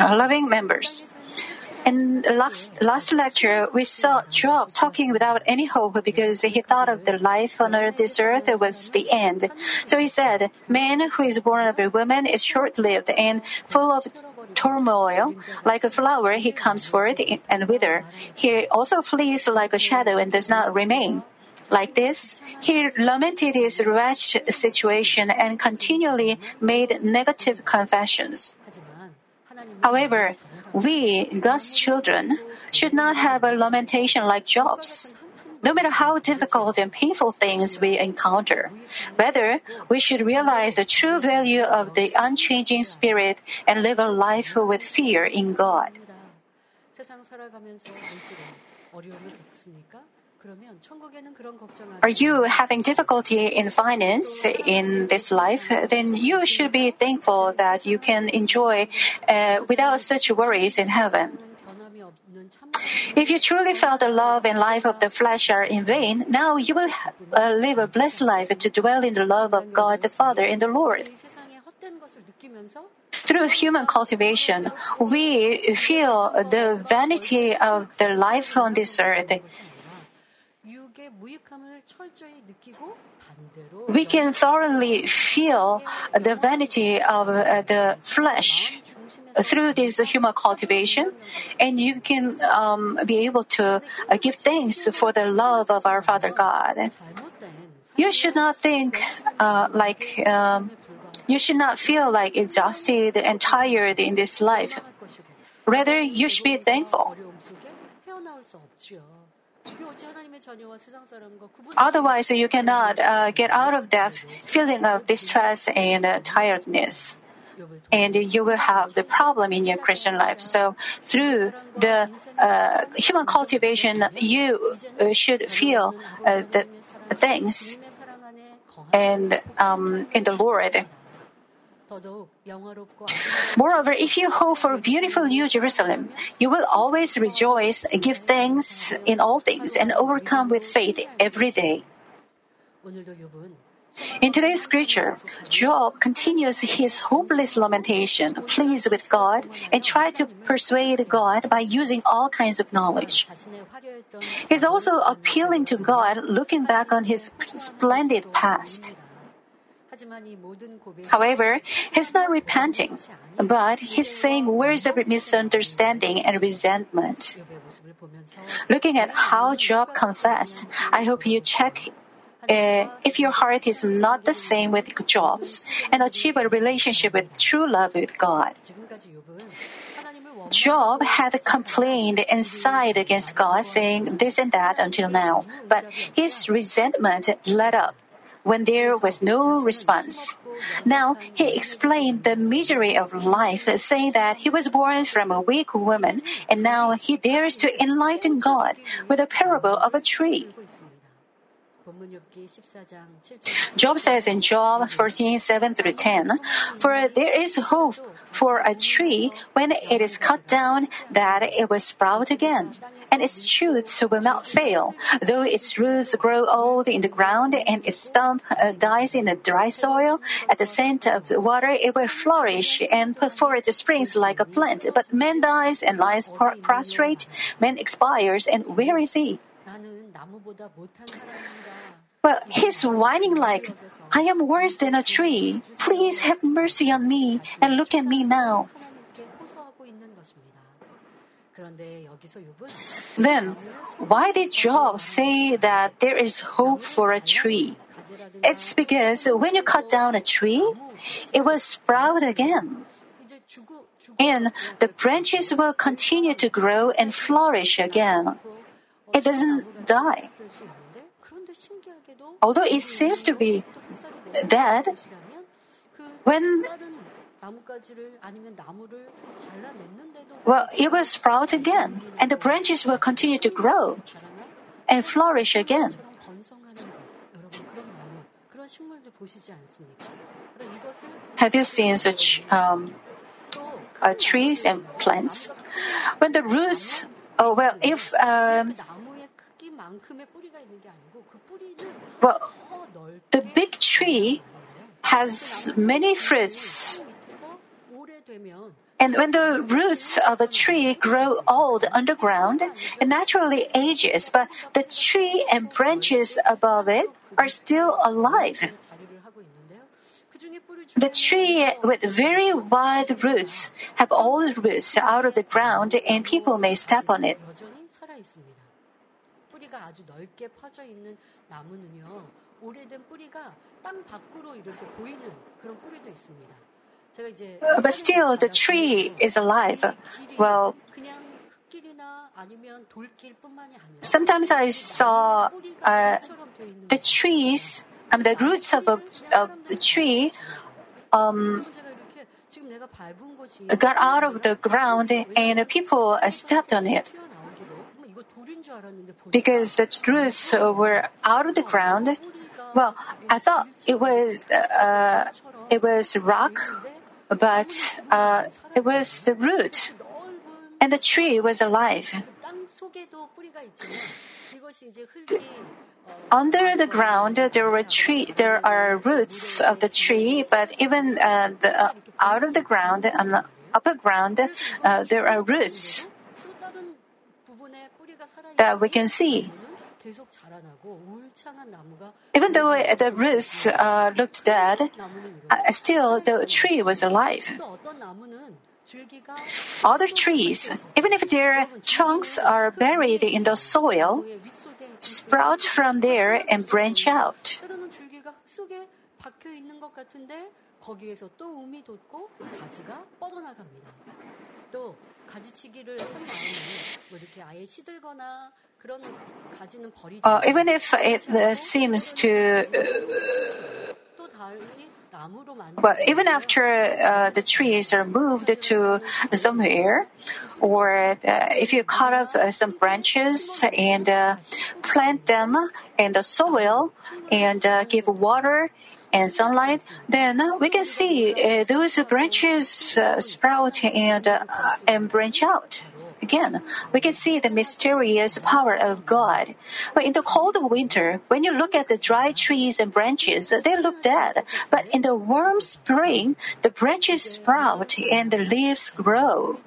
Our loving members, in last, last lecture, we saw Job talking without any hope because he thought of the life on earth, this earth was the end. So he said, Man who is born of a woman is short lived and full of turmoil. Like a flower, he comes forth and wither. He also flees like a shadow and does not remain. Like this, he lamented his wretched situation and continually made negative confessions. However, we, God's children, should not have a lamentation like Job's. No matter how difficult and painful things we encounter, rather, we should realize the true value of the unchanging spirit and live a life with fear in God are you having difficulty in finance in this life, then you should be thankful that you can enjoy uh, without such worries in heaven. If you truly felt the love and life of the flesh are in vain, now you will uh, live a blessed life to dwell in the love of God the Father and the Lord. Through human cultivation, we feel the vanity of the life on this earth we can thoroughly feel the vanity of uh, the flesh through this human cultivation, and you can um, be able to uh, give thanks for the love of our Father God. You should not think uh, like, um, you should not feel like exhausted and tired in this life. Rather, you should be thankful. Otherwise, you cannot uh, get out of that feeling of distress and uh, tiredness. And you will have the problem in your Christian life. So, through the uh, human cultivation, you uh, should feel uh, the things and um, in the Lord. Moreover, if you hope for beautiful New Jerusalem, you will always rejoice, give thanks in all things, and overcome with faith every day. In today's scripture, Job continues his hopeless lamentation, pleads with God, and tries to persuade God by using all kinds of knowledge. He's also appealing to God, looking back on his splendid past. However, he's not repenting, but he's saying, Where is the misunderstanding and resentment? Looking at how Job confessed, I hope you check eh, if your heart is not the same with Job's and achieve a relationship with true love with God. Job had complained and sighed against God, saying this and that until now, but his resentment led up when there was no response. Now, he explained the misery of life, saying that he was born from a weak woman, and now he dares to enlighten God with a parable of a tree. Job says in Job 14, 7 through 10, For there is hope for a tree when it is cut down that it will sprout again and its shoots will not fail. Though its roots grow old in the ground and its stump uh, dies in a dry soil, at the scent of the water it will flourish and put forth springs like a plant. But man dies and lies prostrate, man expires, and where is he? Well, he's whining like, I am worse than a tree. Please have mercy on me and look at me now. Then, why did Job say that there is hope for a tree? It's because when you cut down a tree, it will sprout again. And the branches will continue to grow and flourish again. It doesn't die. Although it seems to be dead, when well, it will sprout again, and the branches will continue to grow and flourish again. Have you seen such um, uh, trees and plants? When the roots, oh well, if um, well, the big tree has many fruits and when the roots of a tree grow old underground, it naturally ages, but the tree and branches above it are still alive. The tree with very wide roots have old roots out of the ground and people may step on it. But still, the tree is alive. Well, sometimes I saw uh, the trees, um, the roots of, a, of the tree um, got out of the ground and people stepped on it. Because the roots were out of the ground, well, I thought it was uh, it was rock but uh, it was the root, and the tree was alive. Under the ground, there were tree. There are roots of the tree, but even uh, the, uh, out of the ground, on the upper ground, uh, there are roots that we can see. Even though the roots uh, looked dead, uh, still the tree was alive. Other trees, even if their trunks are buried in the soil, sprout from there and branch out. 때로는 줄기가 흙 속에 박혀 있는 것 같은데 거기에서 또 움이 돋고 가지가 뻗어나갑니다. 또 가지치기를 한 다음에 뭐 이렇게 아예 시들거나 그런 가지는 버리지 Uh, even if it uh, seems to, uh, 또 달리 나무로 만든 well, even after uh, the trees are moved to somewhere, or uh, if you cut off uh, some branches and uh, plant them in the soil and uh, give water and sunlight, then we can see uh, those branches uh, sprout and uh, and branch out. Again, we can see the mysterious power of God. But in the cold winter, when you look at the dry trees and branches, they look dead. But in the warm spring, the branches sprout and the leaves grow.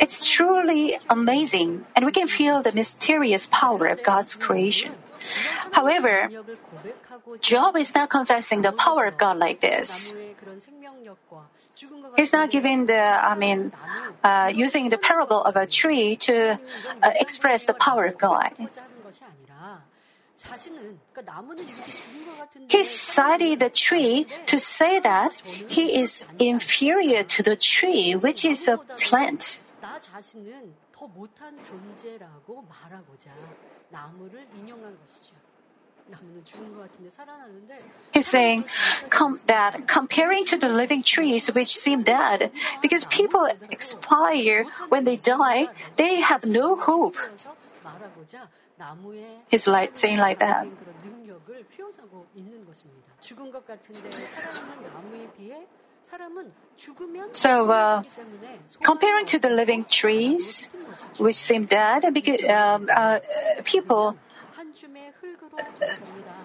It's truly amazing, and we can feel the mysterious power of God's creation. However, Job is not confessing the power of God like this. He's not giving the, I mean, uh, using the parable of a tree to uh, express the power of God. He cited the tree to say that he is inferior to the tree, which is a plant. He's saying com- that comparing to the living trees which seem dead, because people expire when they die, they have no hope. He's like saying like that. So, uh, comparing to the living trees, which seem dead, because, uh, uh, people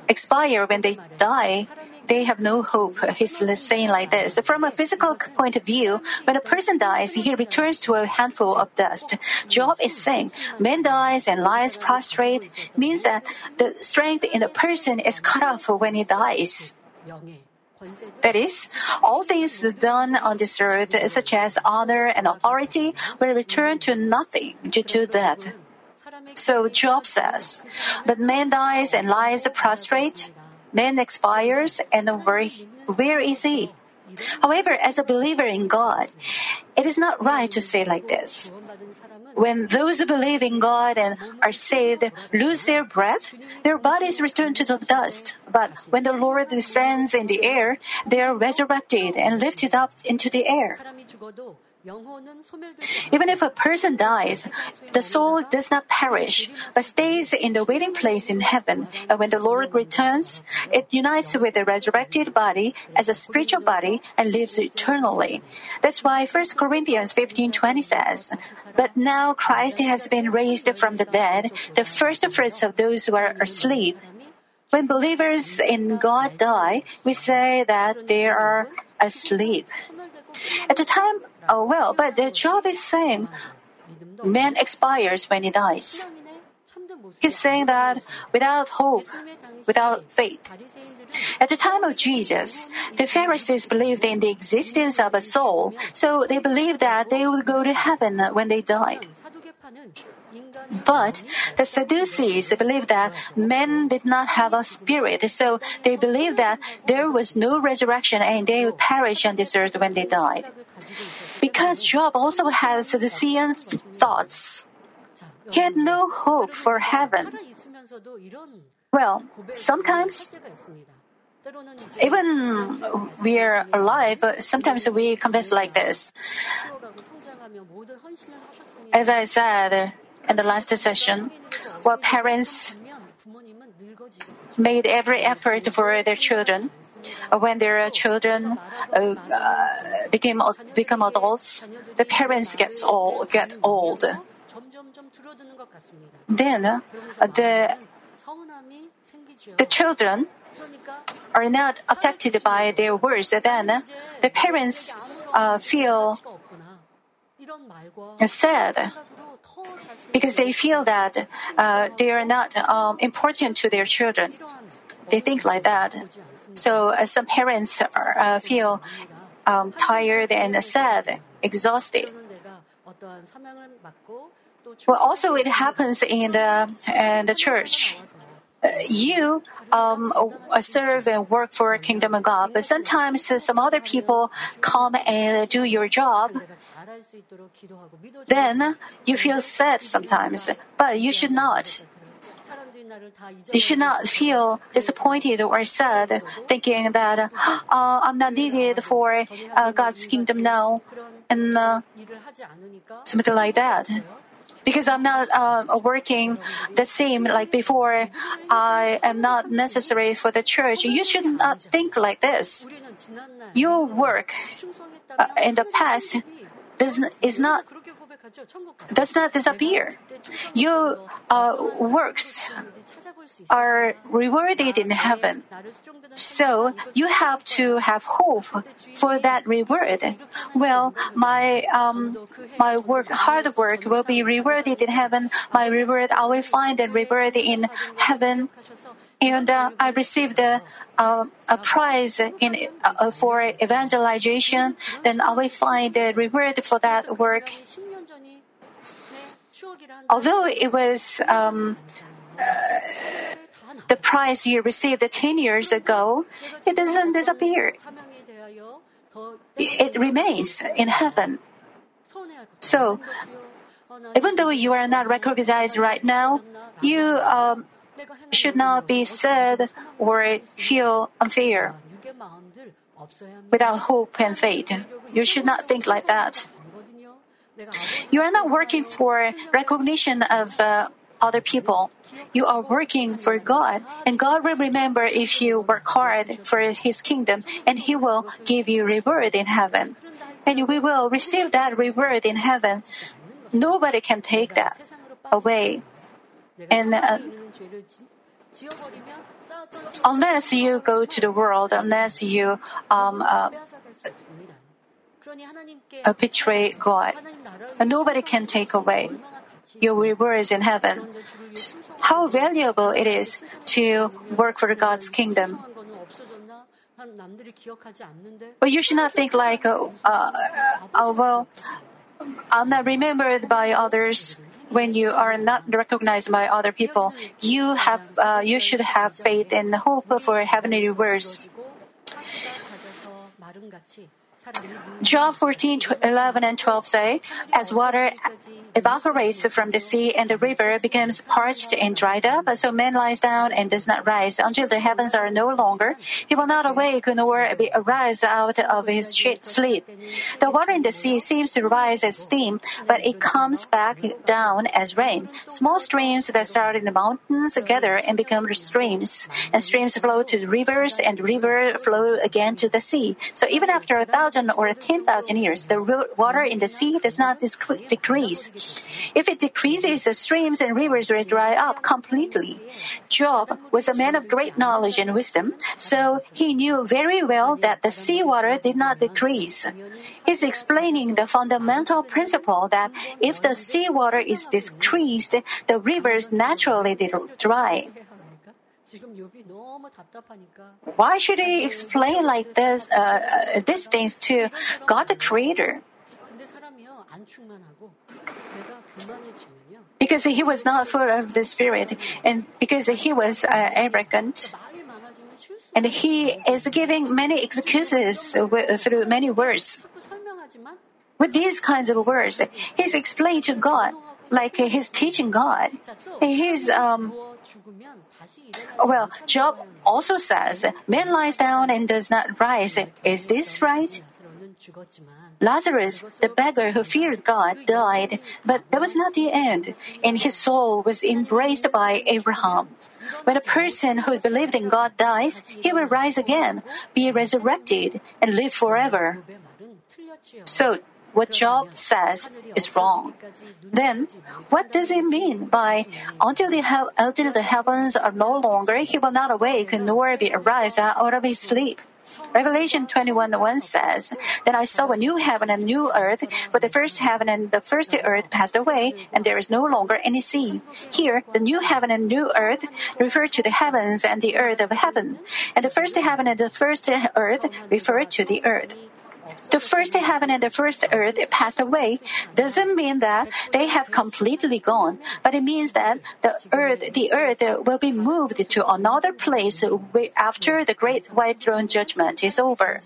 expire when they die, they have no hope. He's saying like this. From a physical point of view, when a person dies, he returns to a handful of dust. Job is saying, man dies and lies prostrate means that the strength in a person is cut off when he dies. That is, all things done on this earth, such as honor and authority, will return to nothing due to death. So Job says, But man dies and lies prostrate, man expires, and where, where is he? However, as a believer in God, it is not right to say like this. When those who believe in God and are saved lose their breath, their bodies return to the dust. But when the Lord descends in the air, they are resurrected and lifted up into the air. Even if a person dies, the soul does not perish, but stays in the waiting place in heaven. And when the Lord returns, it unites with the resurrected body as a spiritual body and lives eternally. That's why 1 Corinthians 15:20 says, "But now Christ has been raised from the dead, the first fruits of those who are asleep." When believers in God die, we say that they are asleep. At the time oh well, but the Job is saying man expires when he dies. He's saying that without hope, without faith. At the time of Jesus, the Pharisees believed in the existence of a soul, so they believed that they would go to heaven when they died. But the Sadducees believed that men did not have a spirit, so they believed that there was no resurrection and they would perish on this earth when they died. Because Job also had Sadducean thoughts, he had no hope for heaven. Well, sometimes even we are alive, sometimes we confess like this. As I said in the last session, while parents made every effort for their children, when their children uh, became become adults, the parents gets old, get old. Then uh, the the children are not affected by their words. Then the parents uh, feel sad because they feel that uh, they are not um, important to their children. They think like that. So uh, some parents are, uh, feel um, tired and sad, exhausted. Well, also it happens in the in the church. Uh, you um, serve and work for the kingdom of God, but sometimes some other people come and do your job. Then you feel sad sometimes, but you should not. You should not feel disappointed or sad, thinking that uh, I'm not needed for uh, God's kingdom now, and uh, something like that because I'm not uh, working the same like before. I am not necessary for the church. You should not think like this. Your work uh, in the past does is not does not disappear. Your uh, works are rewarded in heaven. So you have to have hope for that reward. Well, my um, my work, hard work, will be rewarded in heaven. My reward, I will find a reward in heaven. And uh, I received a, uh, a prize in uh, for evangelization. Then I will find a reward for that work. Although it was um, the prize you received 10 years ago, it doesn't disappear. It remains in heaven. So, even though you are not recognized right now, you um, should not be sad or feel unfair without hope and faith. You should not think like that. You are not working for recognition of uh, other people. You are working for God, and God will remember if you work hard for His kingdom, and He will give you reward in heaven. And we will receive that reward in heaven. Nobody can take that away. And uh, unless you go to the world, unless you um, uh, betray God, nobody can take away your rewards in heaven. How valuable it is to work for God's kingdom. But you should not think like, uh, uh, uh, well, I'm not remembered by others when you are not recognized by other people. You have, uh, you should have faith and hope for heavenly rewards. Job 14, 11 and 12 say, As water evaporates from the sea and the river becomes parched and dried up, so man lies down and does not rise until the heavens are no longer. He will not awake nor be arise out of his sleep. The water in the sea seems to rise as steam, but it comes back down as rain. Small streams that start in the mountains gather and become streams, and streams flow to rivers, and river flow again to the sea. So even after a thousand or ten thousand years, the water in the sea does not decrease. If it decreases, the streams and rivers will dry up completely. Job was a man of great knowledge and wisdom, so he knew very well that the seawater did not decrease. He's explaining the fundamental principle that if the seawater is decreased, the rivers naturally dry. Why should he explain like this uh, these things to God the Creator? Because he was not full of the Spirit, and because he was uh, arrogant, and he is giving many excuses through many words. With these kinds of words, he's explaining to God, like he's teaching God. He's um, well, Job also says, Man lies down and does not rise. Is this right? Lazarus, the beggar who feared God, died, but that was not the end, and his soul was embraced by Abraham. When a person who believed in God dies, he will rise again, be resurrected, and live forever. So, what Job says is wrong. Then, what does it mean by until the, he- until the heavens are no longer, he will not awake nor be arise out of his sleep? Revelation 21 1 says, Then I saw a new heaven and a new earth, for the first heaven and the first earth passed away, and there is no longer any sea. Here, the new heaven and new earth refer to the heavens and the earth of heaven, and the first heaven and the first earth refer to the earth. The first heaven and the first earth passed away doesn't mean that they have completely gone, but it means that the earth, the earth will be moved to another place after the great white throne judgment is over.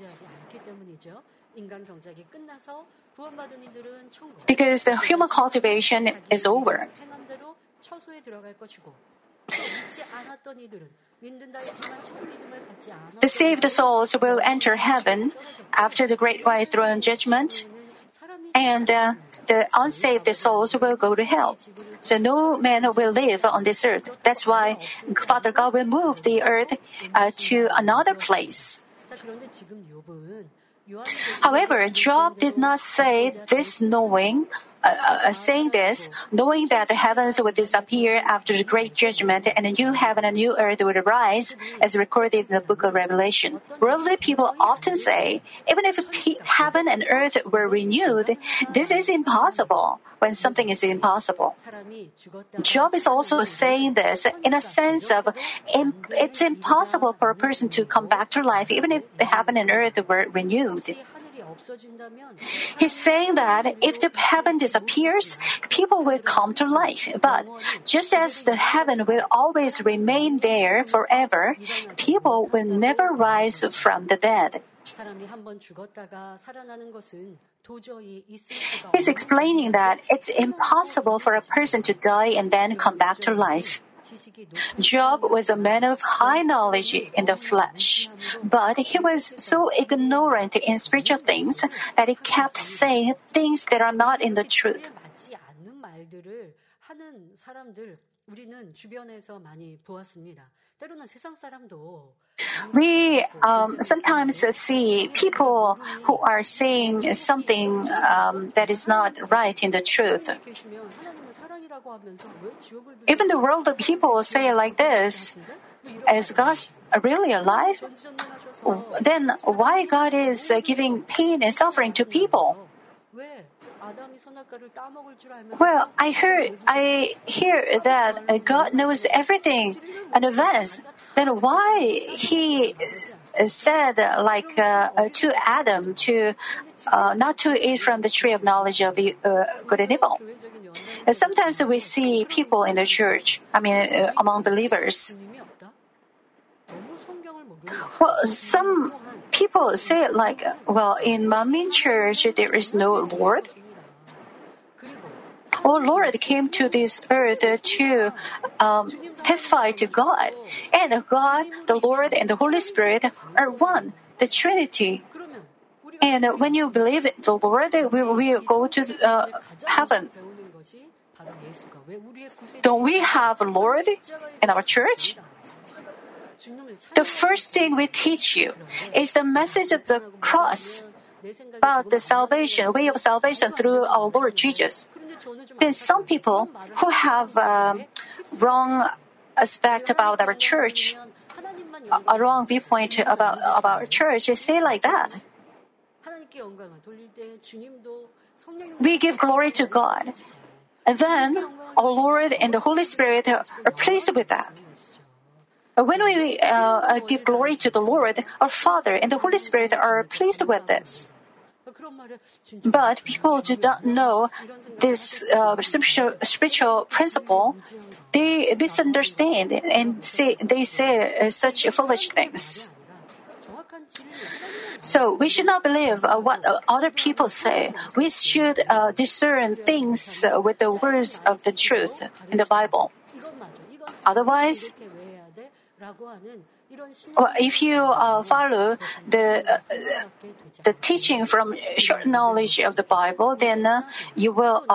Because the human cultivation is over. The saved souls will enter heaven after the great white throne judgment, and uh, the unsaved souls will go to hell. So no man will live on this earth. That's why Father God will move the earth uh, to another place. However, Job did not say this knowing uh, uh, saying this, knowing that the heavens would disappear after the great judgment and a new heaven and new earth would arise, as recorded in the book of Revelation. Worldly people often say, even if heaven and earth were renewed, this is impossible when something is impossible. Job is also saying this in a sense of it's impossible for a person to come back to life even if heaven and earth were renewed. He's saying that if the heaven disappears, people will come to life. But just as the heaven will always remain there forever, people will never rise from the dead. He's explaining that it's impossible for a person to die and then come back to life. Job was a man of high knowledge in the flesh, but he was so ignorant in spiritual things that he kept saying things that are not in the truth. We um, sometimes see people who are saying something um, that is not right in the truth. Even the world of people say like this Is God really alive? Then why God is giving pain and suffering to people? Well, I heard, I hear that God knows everything in advance. Then why He said like uh, to Adam to uh, not to eat from the tree of knowledge of uh, good and evil? Sometimes we see people in the church, I mean, uh, among believers. Well, some people say like, well, in Manmin Church there is no Lord. Oh Lord came to this earth to um, testify to God, and God, the Lord, and the Holy Spirit are one, the Trinity. And when you believe in the Lord, we will go to uh, heaven. Don't we have Lord in our church? The first thing we teach you is the message of the cross about the salvation, way of salvation through our Lord Jesus. Then some people who have um, wrong aspect about our church, a wrong viewpoint about, about our church, they say like that. We give glory to God. And then our Lord and the Holy Spirit are pleased with that. When we uh, give glory to the Lord, our Father and the Holy Spirit are pleased with this. But people do not know this uh, spiritual, spiritual principle. They misunderstand and say they say uh, such foolish things. So we should not believe uh, what uh, other people say. We should uh, discern things uh, with the words of the truth in the Bible. Otherwise, well, if you uh, follow the uh, the teaching from short knowledge of the Bible, then uh, you will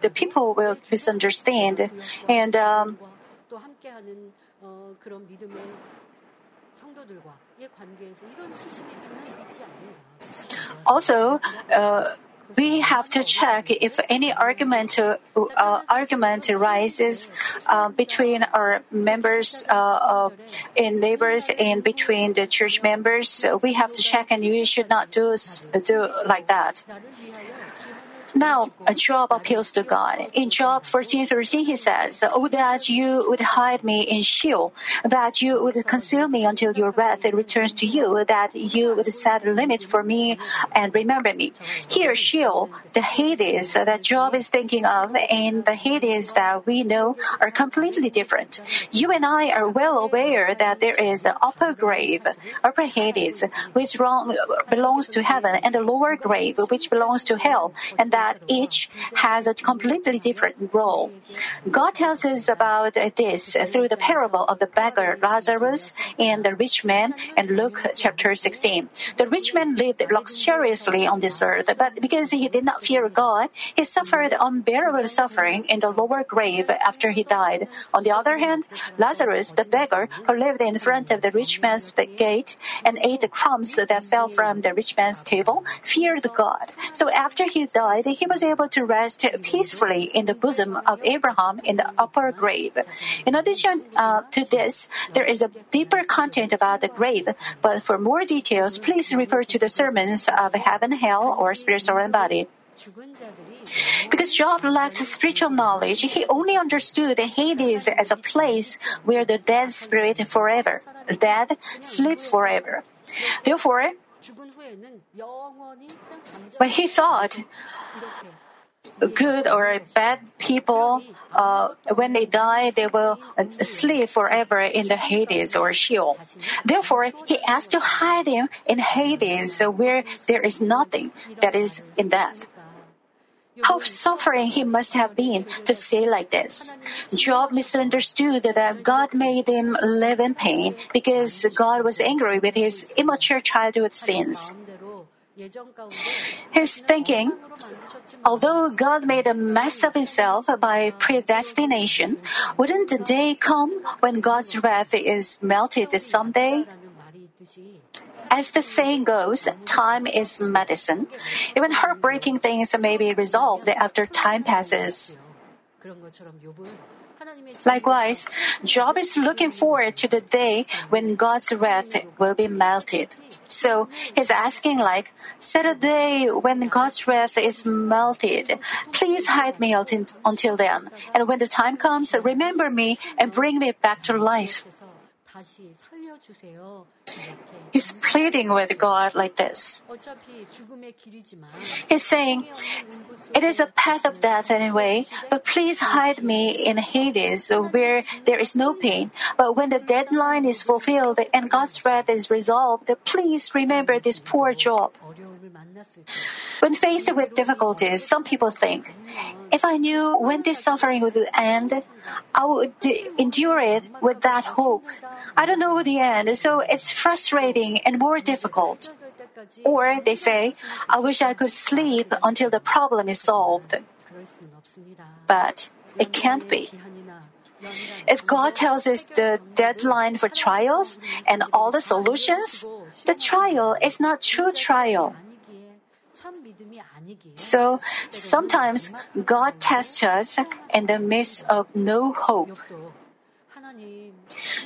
the people will misunderstand and. Um, also, uh, we have to check if any argument uh, argument arises uh, between our members uh, and neighbors and between the church members. We have to check, and we should not do do like that. Now, Job appeals to God. In Job 14 13, he says, Oh, that you would hide me in Sheol, that you would conceal me until your wrath returns to you, that you would set a limit for me and remember me. Here, Sheol, the Hades that Job is thinking of, and the Hades that we know are completely different. You and I are well aware that there is the upper grave, upper Hades, which belongs to heaven, and the lower grave, which belongs to hell, and that that each has a completely different role. God tells us about this through the parable of the beggar Lazarus and the rich man in Luke chapter 16. The rich man lived luxuriously on this earth, but because he did not fear God, he suffered unbearable suffering in the lower grave after he died. On the other hand, Lazarus, the beggar who lived in front of the rich man's gate and ate the crumbs that fell from the rich man's table, feared God. So after he died, he was able to rest peacefully in the bosom of Abraham in the upper grave. In addition uh, to this, there is a deeper content about the grave, but for more details, please refer to the sermons of Heaven, Hell, or Spirit, Soul, and Body. Because Job lacked spiritual knowledge, he only understood Hades as a place where the dead spirit forever, dead sleep forever. Therefore, but he thought good or bad people, uh, when they die, they will uh, sleep forever in the Hades or Sheol. Therefore, he asked to hide him in Hades, where there is nothing that is in death. How suffering he must have been to say like this. Job misunderstood that God made him live in pain because God was angry with his immature childhood sins. His thinking, although God made a mess of himself by predestination, wouldn't the day come when God's wrath is melted someday? As the saying goes, time is medicine. Even heartbreaking things may be resolved after time passes. Likewise, Job is looking forward to the day when God's wrath will be melted. So he's asking like, set a day when God's wrath is melted. Please hide me until then. And when the time comes, remember me and bring me back to life. He's pleading with God like this. He's saying, It is a path of death anyway, but please hide me in Hades where there is no pain. But when the deadline is fulfilled and God's wrath is resolved, please remember this poor Job. When faced with difficulties, some people think, if I knew when this suffering would end, I would endure it with that hope. I don't know what end, so it's frustrating and more difficult. Or they say, I wish I could sleep until the problem is solved. But it can't be. If God tells us the deadline for trials and all the solutions, the trial is not true trial. So sometimes God tests us in the midst of no hope.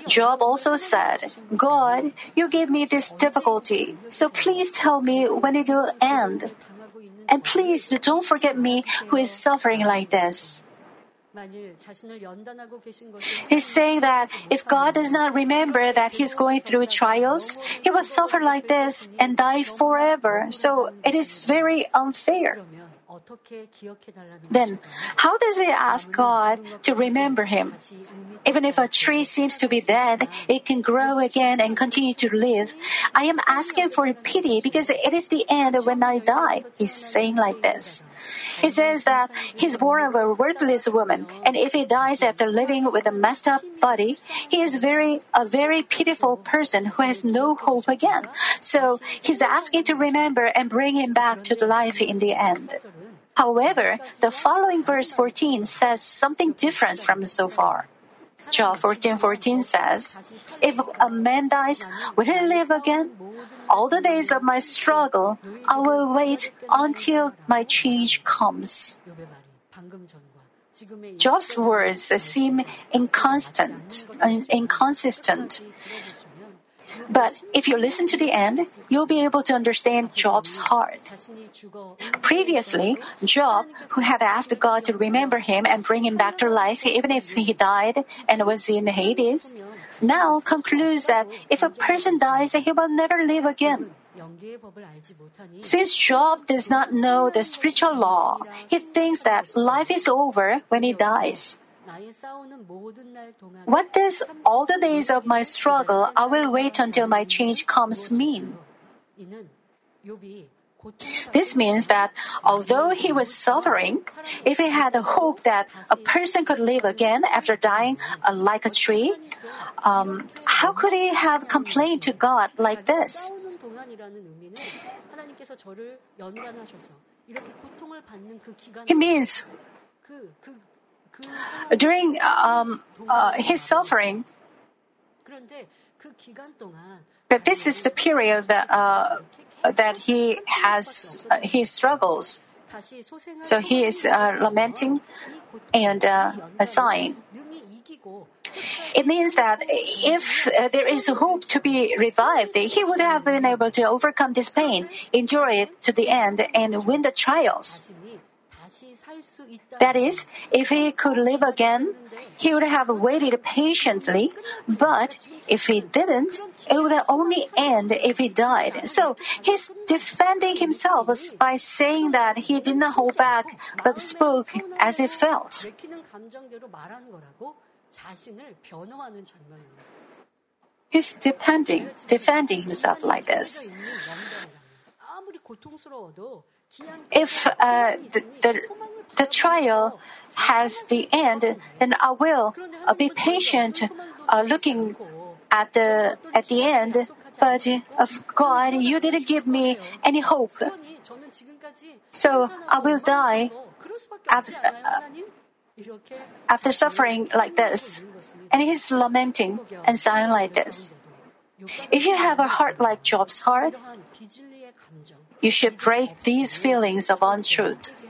Job also said, God, you gave me this difficulty, so please tell me when it will end. And please don't forget me who is suffering like this. He's saying that if God does not remember that he's going through trials, he will suffer like this and die forever. So it is very unfair. Then, how does it ask God to remember him? Even if a tree seems to be dead, it can grow again and continue to live. I am asking for pity because it is the end when I die. He's saying like this. He says that he's born of a worthless woman, and if he dies after living with a messed up body, he is very a very pitiful person who has no hope again. So he's asking to remember and bring him back to life in the end. However, the following verse 14 says something different from so far. Job 14 14 says, If a man dies, will he live again? All the days of my struggle, I will wait until my change comes. Job's words seem inconstant, inconsistent. But if you listen to the end, you'll be able to understand Job's heart. Previously, Job, who had asked God to remember him and bring him back to life even if he died and was in Hades, now concludes that if a person dies, he will never live again. Since Job does not know the spiritual law, he thinks that life is over when he dies. What does all the days of my struggle, I will wait until my change comes mean? This means that although he was suffering, if he had a hope that a person could live again after dying uh, like a tree, um, how could he have complained to God like this? It means during um, uh, his suffering. But this is the period that, uh, that he has uh, he struggles. So he is uh, lamenting and uh, sighing. It means that if uh, there is hope to be revived, he would have been able to overcome this pain, endure it to the end, and win the trials. That is, if he could live again, he would have waited patiently, but if he didn't, it would only end if he died. So he's defending himself by saying that he did not hold back, but spoke as he felt. He's defending, defending himself like this if uh, the, the, the trial has the end, then I will uh, be patient, uh, looking at the at the end. But of God, you didn't give me any hope, so I will die after, uh, after suffering like this. And he's lamenting and sighing like this. If you have a heart like Job's heart, you should break these feelings of untruth.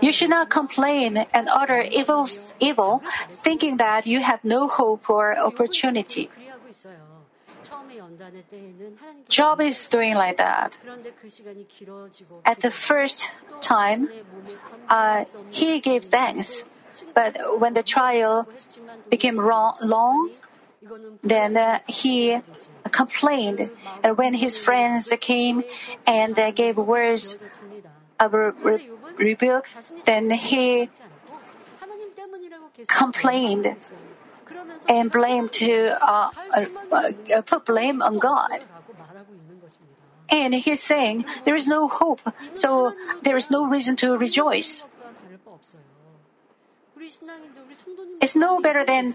You should not complain and utter evil, evil, thinking that you have no hope or opportunity. Job is doing like that. At the first time, uh, he gave thanks, but when the trial became long then uh, he complained. And when his friends came and uh, gave words of re- rebuke, then he complained and blamed to uh, uh, put blame on God. And he's saying there is no hope, so there is no reason to rejoice. It's no better than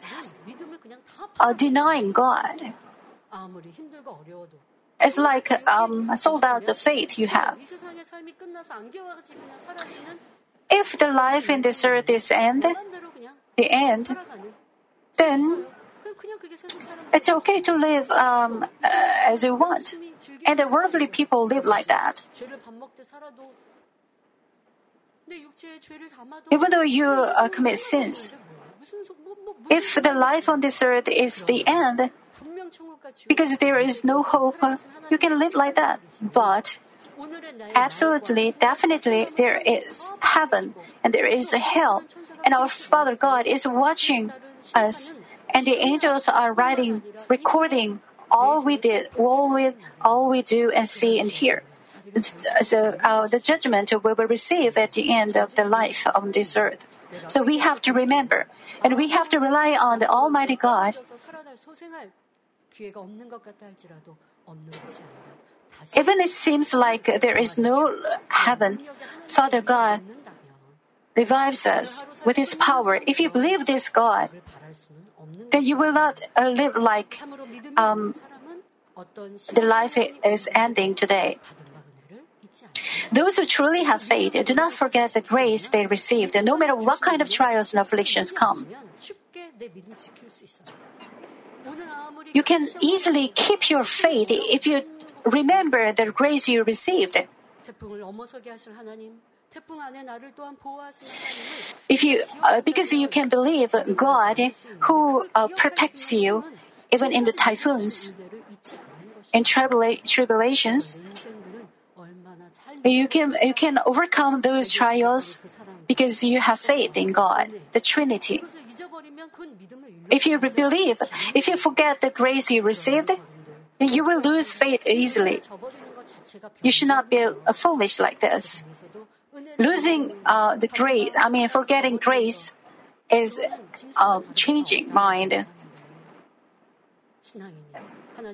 uh, denying God. It's like um, sold out the faith you have. If the life in this earth is end, the end, then it's okay to live um, uh, as you want. And the worldly people live like that. Even though you uh, commit sins, if the life on this earth is the end, because there is no hope, you can live like that. But absolutely, definitely, there is heaven and there is a hell, and our Father God is watching us, and the angels are writing, recording all we did, all we, all we do and see and hear. So uh, the judgment we will receive at the end of the life on this earth. So we have to remember, and we have to rely on the Almighty God. Even it seems like there is no heaven, Father God revives us with His power. If you believe this God, then you will not uh, live like um, the life is ending today. Those who truly have faith do not forget the grace they received, no matter what kind of trials and afflictions come. You can easily keep your faith if you remember the grace you received. If you, uh, because you can believe God who uh, protects you even in the typhoons and tribula- tribulations, you can you can overcome those trials because you have faith in God, the Trinity. If you believe, if you forget the grace you received, you will lose faith easily. You should not be foolish like this. Losing uh, the grace, I mean, forgetting grace, is uh, changing mind.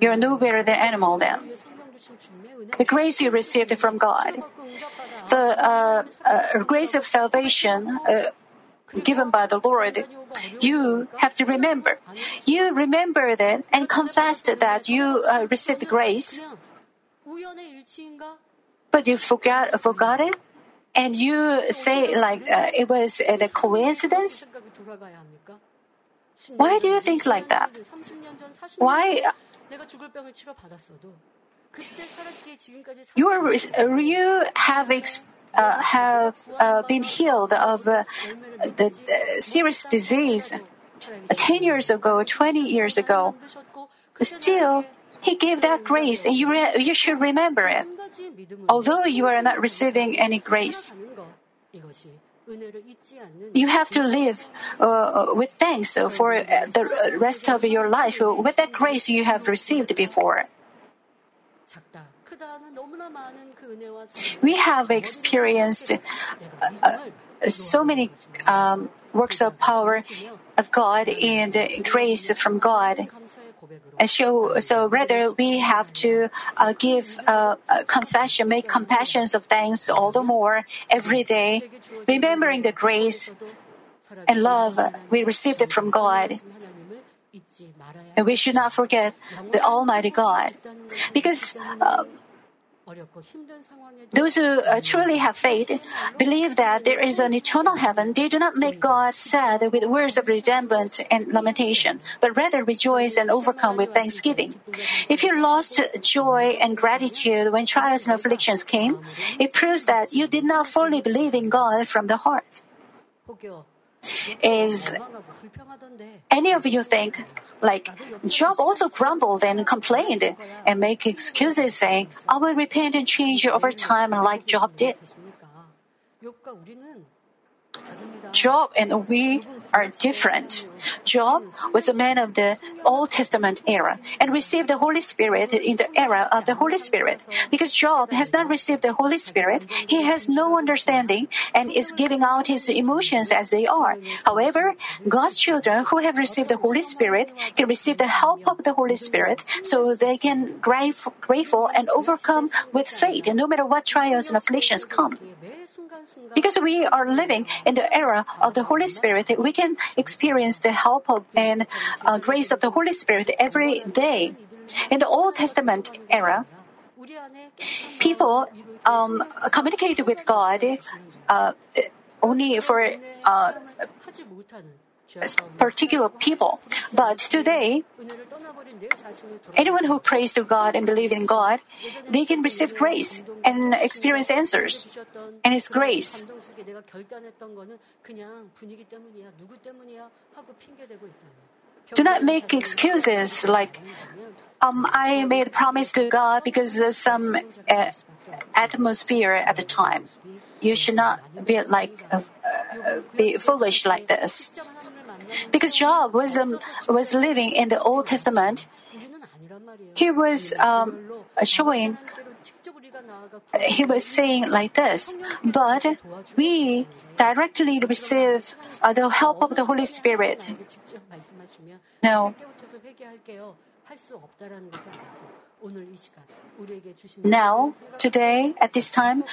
You are no better than animal then. The grace you received from God, the uh, uh, grace of salvation uh, given by the Lord, you have to remember. You remember that and confessed that you uh, received grace, but you forgot forgot it, and you say like uh, it was a coincidence. Why do you think like that? Why? You have uh, have uh, been healed of uh, the, the, serious disease 10 years ago, 20 years ago. Still, He gave that grace, and you, re- you should remember it. Although you are not receiving any grace, you have to live uh, with thanks for the rest of your life with that grace you have received before. We have experienced uh, uh, so many um, works of power of God and grace from God. And so, so rather we have to uh, give uh, confession, make confessions of thanks all the more every day, remembering the grace and love we received from God. And we should not forget the Almighty God. Because uh, those who uh, truly have faith believe that there is an eternal heaven. They do not make God sad with words of resentment and lamentation, but rather rejoice and overcome with thanksgiving. If you lost joy and gratitude when trials and afflictions came, it proves that you did not fully believe in God from the heart. Is any of you think, like, Job also grumbled and complained and make excuses saying, I will repent and change over time like Job did? Job and we are different. Job was a man of the Old Testament era and received the Holy Spirit in the era of the Holy Spirit. Because Job has not received the Holy Spirit, he has no understanding and is giving out his emotions as they are. However, God's children who have received the Holy Spirit can receive the help of the Holy Spirit so they can grateful and overcome with faith no matter what trials and afflictions come. Because we are living in the era of the Holy Spirit, we can experience the help of and uh, grace of the Holy Spirit every day. In the Old Testament era, people um, communicated with God uh, only for uh, particular people. But today, anyone who prays to God and believe in God, they can receive grace and experience answers and His grace. Do not make excuses like, um, I made promise to God because of some uh, atmosphere at the time. You should not be like uh, uh, be foolish like this. Because Job was um, was living in the Old Testament, he was um, showing. He was saying like this, but we directly receive uh, the help of the Holy Spirit. No. Now, today, at this time,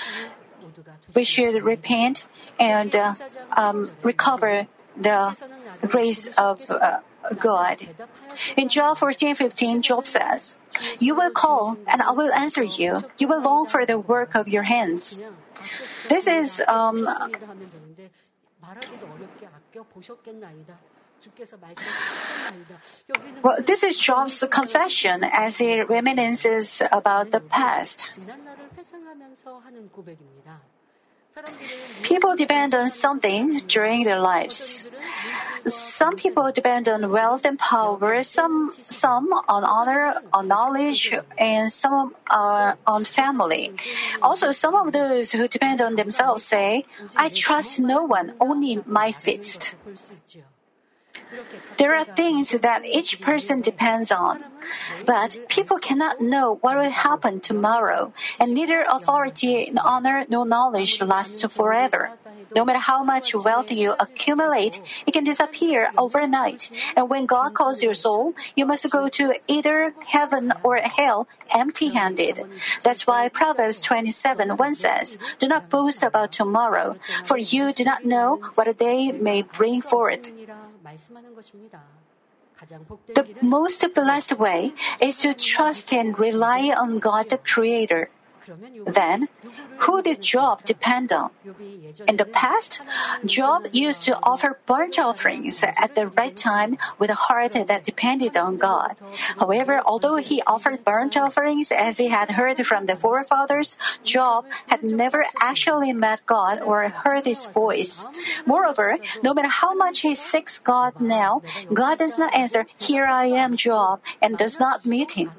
we should repent and uh, um, recover the grace of uh, God. In Job 14:15, Job says, "You will call, and I will answer you. You will long for the work of your hands." This is um, well, this is Job's confession as he reminisces about the past. People depend on something during their lives. Some people depend on wealth and power, some some on honor, on knowledge, and some uh, on family. Also, some of those who depend on themselves say, "I trust no one, only my fist." There are things that each person depends on. But people cannot know what will happen tomorrow, and neither authority, honor, nor knowledge lasts forever. No matter how much wealth you accumulate, it can disappear overnight. And when God calls your soul, you must go to either heaven or hell empty handed. That's why Proverbs 27 1 says, Do not boast about tomorrow, for you do not know what a day may bring forth. The most blessed way is to trust and rely on God the Creator. Then, who did Job depend on? In the past, Job used to offer burnt offerings at the right time with a heart that depended on God. However, although he offered burnt offerings as he had heard from the forefathers, Job had never actually met God or heard his voice. Moreover, no matter how much he seeks God now, God does not answer, Here I am, Job, and does not meet him.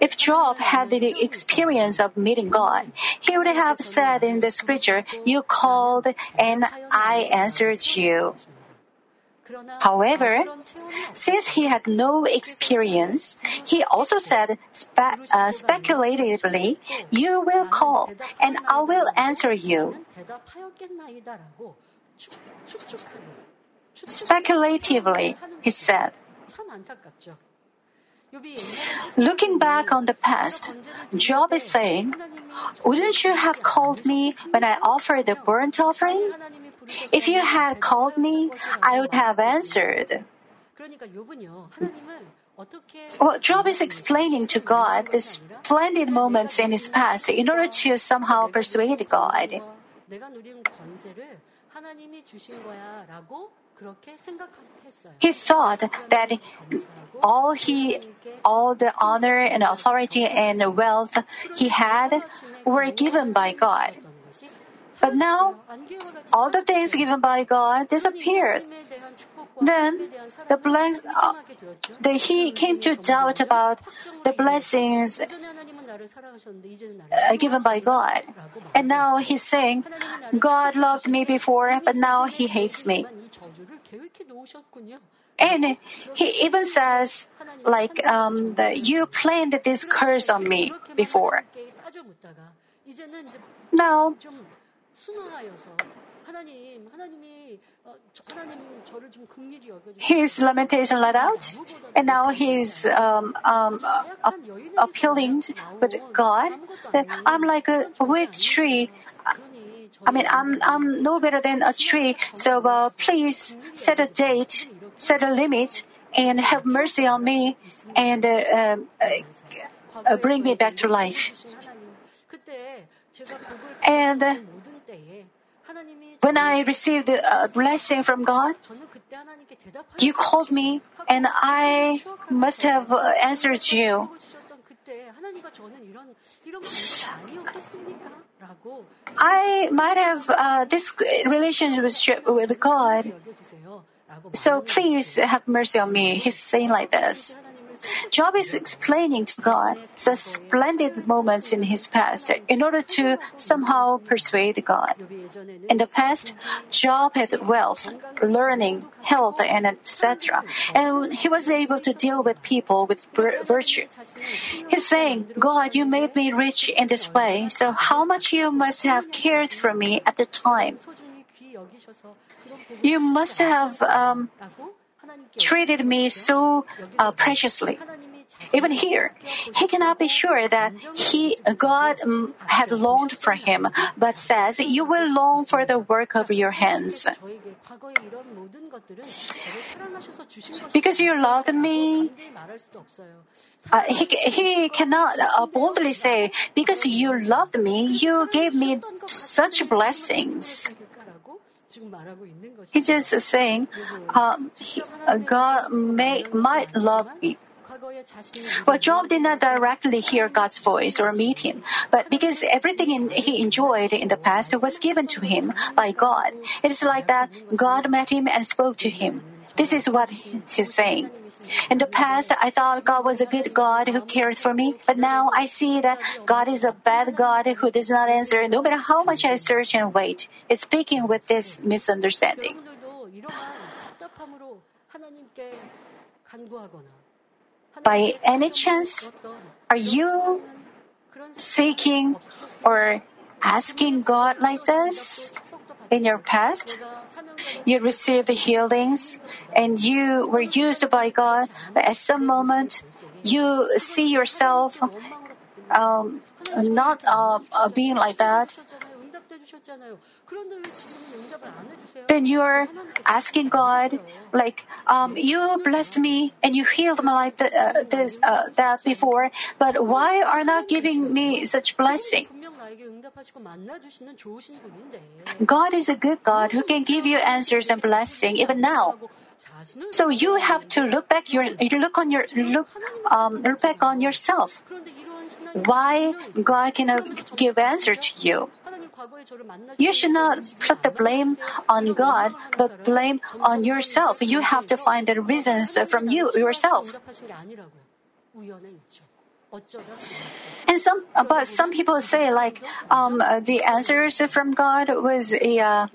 If Job had the experience of meeting God, he would have said in the scripture, You called and I answered you. However, since he had no experience, he also said spe- uh, speculatively, You will call and I will answer you. Speculatively, he said. Looking back on the past, Job is saying, Wouldn't you have called me when I offered the burnt offering? If you had called me, I would have answered. Well, Job is explaining to God the splendid moments in his past in order to somehow persuade God. He thought that all he, all the honor and authority and wealth he had were given by God. But now, all the things given by God disappeared. Then, the bless, uh, the, he came to doubt about the blessings given by God. And now he's saying, God loved me before, but now he hates me. And he even says, like, um, the, you planned this curse on me before. Now, his lamentation let out, and now he's um, um, uh, appealing with God that I'm like a weak tree. I mean, I'm I'm no better than a tree. So uh, please set a date, set a limit, and have mercy on me, and uh, um, uh, bring me back to life. And uh, when I received a blessing from God, you called me, and I must have uh, answered you. I might have uh, this relationship with God. So please have mercy on me. He's saying like this. Job is explaining to God the splendid moments in his past in order to somehow persuade God. In the past, Job had wealth, learning, health, and etc. And he was able to deal with people with virtue. He's saying, God, you made me rich in this way, so how much you must have cared for me at the time. You must have um, treated me so uh, preciously. Even here, he cannot be sure that he, God um, had longed for him, but says, You will long for the work of your hands. Because you loved me, uh, he, he cannot uh, boldly say, Because you loved me, you gave me such blessings. He's just saying, um, he, uh, God may, might love me. Well, Job did not directly hear God's voice or meet him, but because everything in, he enjoyed in the past was given to him by God, it is like that God met him and spoke to him. This is what he's saying. In the past, I thought God was a good God who cared for me, but now I see that God is a bad God who does not answer no matter how much I search and wait. Is speaking with this misunderstanding. By any chance, are you seeking or asking God like this in your past? You received the healings and you were used by God, but at some moment you see yourself um, not uh, uh, being like that. Then you're asking God, like, um, you blessed me and you healed me like the, uh, this, uh, that before, but why are not giving me such blessing? God is a good God who can give you answers and blessing even now. So you have to look back your look on your look um, look back on yourself. Why God cannot give answer to you? You should not put the blame on God, but blame on yourself. You have to find the reasons from you yourself. And some, but some people say like um, the answers from God was a uh,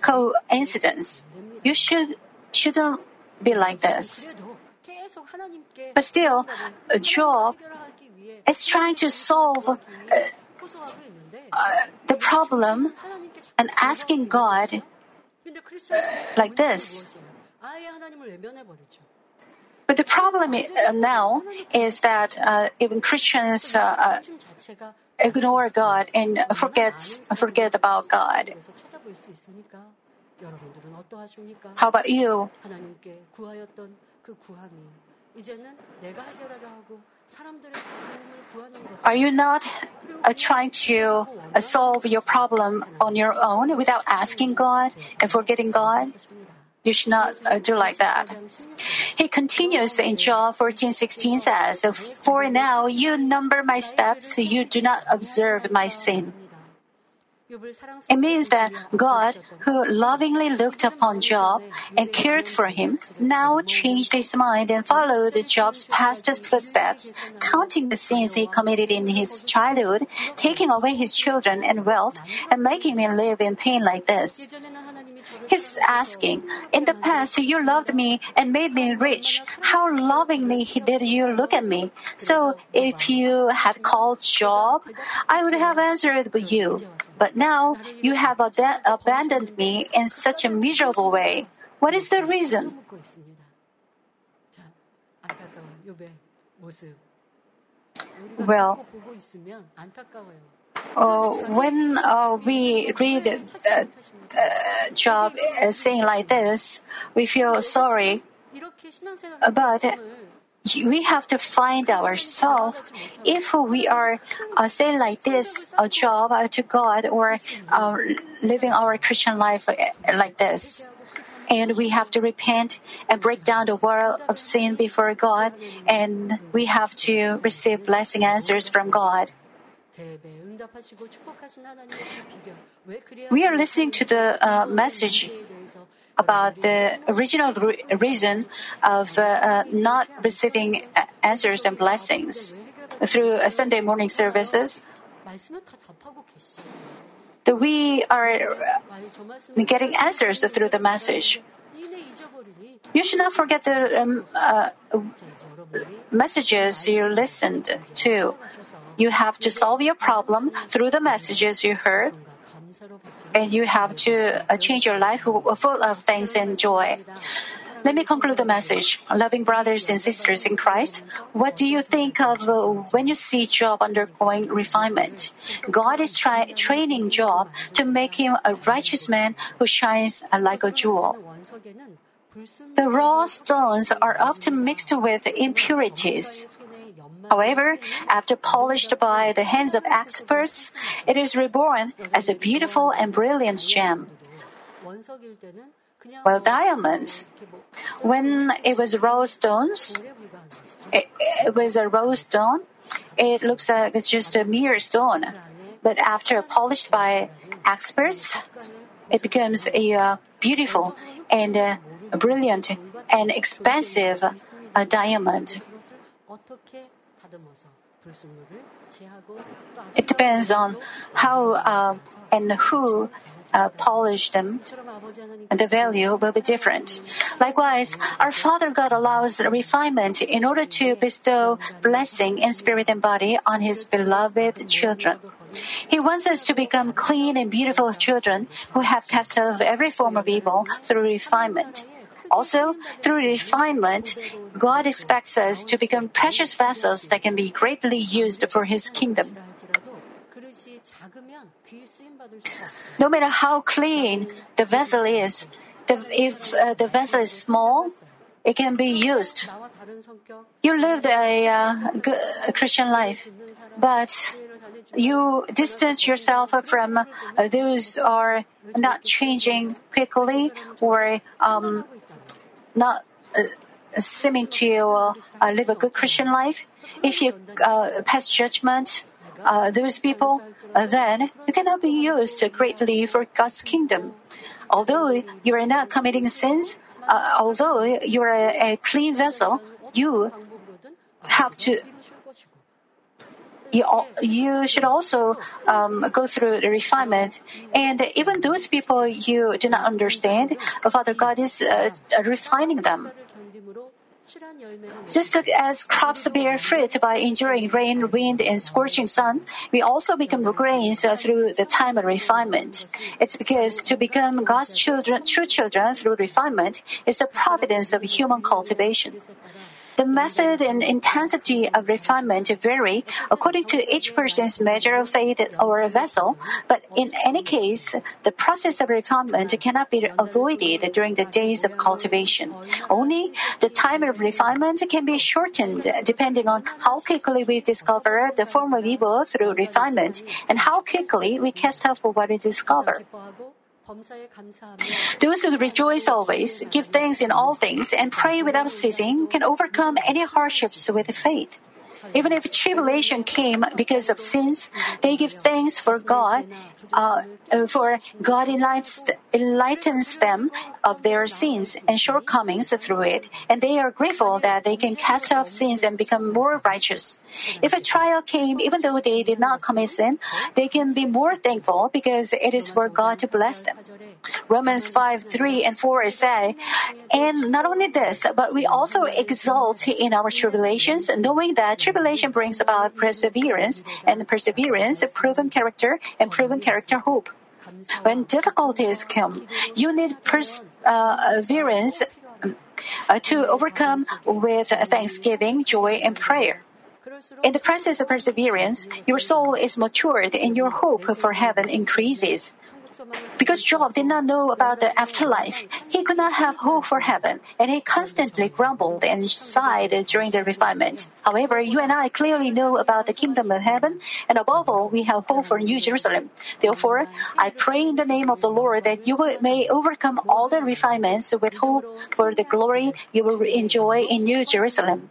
coincidence. You should shouldn't be like this. But still, Job is trying to solve uh, uh, the problem and asking God like this. But the problem now is that uh, even Christians uh, uh, ignore God and forgets forget about God. How about you? Are you not uh, trying to uh, solve your problem on your own without asking God and forgetting God? You should not uh, do like that. He continues in Job 14:16 says, "For now you number my steps, you do not observe my sin." It means that God, who lovingly looked upon Job and cared for him, now changed his mind and followed Job's past footsteps, counting the sins he committed in his childhood, taking away his children and wealth, and making him live in pain like this. He's asking, In the past, you loved me and made me rich. How lovingly did you look at me? So, if you had called Job, I would have answered you. But now, you have ad- abandoned me in such a miserable way. What is the reason? Well, uh, when uh, we read uh, Job saying like this, we feel sorry. But we have to find ourselves if we are uh, saying like this a job uh, to God or uh, living our Christian life like this. And we have to repent and break down the wall of sin before God, and we have to receive blessing answers from God. We are listening to the uh, message about the original re- reason of uh, uh, not receiving answers and blessings through Sunday morning services. That we are getting answers through the message. You should not forget the um, uh, messages you listened to. You have to solve your problem through the messages you heard, and you have to uh, change your life full of thanks and joy. Let me conclude the message. Loving brothers and sisters in Christ, what do you think of uh, when you see Job undergoing refinement? God is try- training Job to make him a righteous man who shines like a jewel. The raw stones are often mixed with impurities. However, after polished by the hands of experts, it is reborn as a beautiful and brilliant gem. Well, diamonds, when it was raw stones, it, it was a raw stone, it looks like just a mere stone. But after polished by experts, it becomes a uh, beautiful and uh, brilliant and expensive uh, diamond. It depends on how uh, and who uh, polish them, and the value will be different. Likewise, our Father God allows refinement in order to bestow blessing in spirit and body on His beloved children. He wants us to become clean and beautiful children who have cast off every form of evil through refinement. Also, through refinement, God expects us to become precious vessels that can be greatly used for His kingdom. No matter how clean the vessel is, the, if uh, the vessel is small, it can be used. You lived a, uh, good, a Christian life, but you distance yourself from uh, those who are not changing quickly or um, not uh, seeming to uh, live a good Christian life. If you uh, pass judgment, those people, then you cannot be used greatly for God's kingdom. Although you are not committing sins, although you are a, clean vessel, you have to. You, you should also um, go through the refinement. And even those people you do not understand, Father God is uh, refining them. Just as crops bear fruit by enduring rain, wind, and scorching sun, we also become grains through the time of refinement. It's because to become God's children, true children through refinement is the providence of human cultivation. The method and intensity of refinement vary according to each person's measure of faith or vessel, but in any case, the process of refinement cannot be avoided during the days of cultivation. Only the time of refinement can be shortened depending on how quickly we discover the form of evil through refinement and how quickly we cast off what we discover. Those who rejoice always, give thanks in all things, and pray without ceasing can overcome any hardships with faith. Even if tribulation came because of sins, they give thanks for God, uh, uh, for God enlightens, enlightens them of their sins and shortcomings through it, and they are grateful that they can cast off sins and become more righteous. If a trial came, even though they did not commit sin, they can be more thankful because it is for God to bless them. Romans 5 3 and 4 say, And not only this, but we also exult in our tribulations, knowing that tribulation brings about perseverance, and perseverance, proven character, and proven character, hope. When difficulties come, you need perseverance uh, to overcome with thanksgiving, joy, and prayer. In the process of perseverance, your soul is matured and your hope for heaven increases. Because Job did not know about the afterlife, he could not have hope for heaven, and he constantly grumbled and sighed during the refinement. However, you and I clearly know about the kingdom of heaven, and above all, we have hope for New Jerusalem. Therefore, I pray in the name of the Lord that you may overcome all the refinements with hope for the glory you will enjoy in New Jerusalem.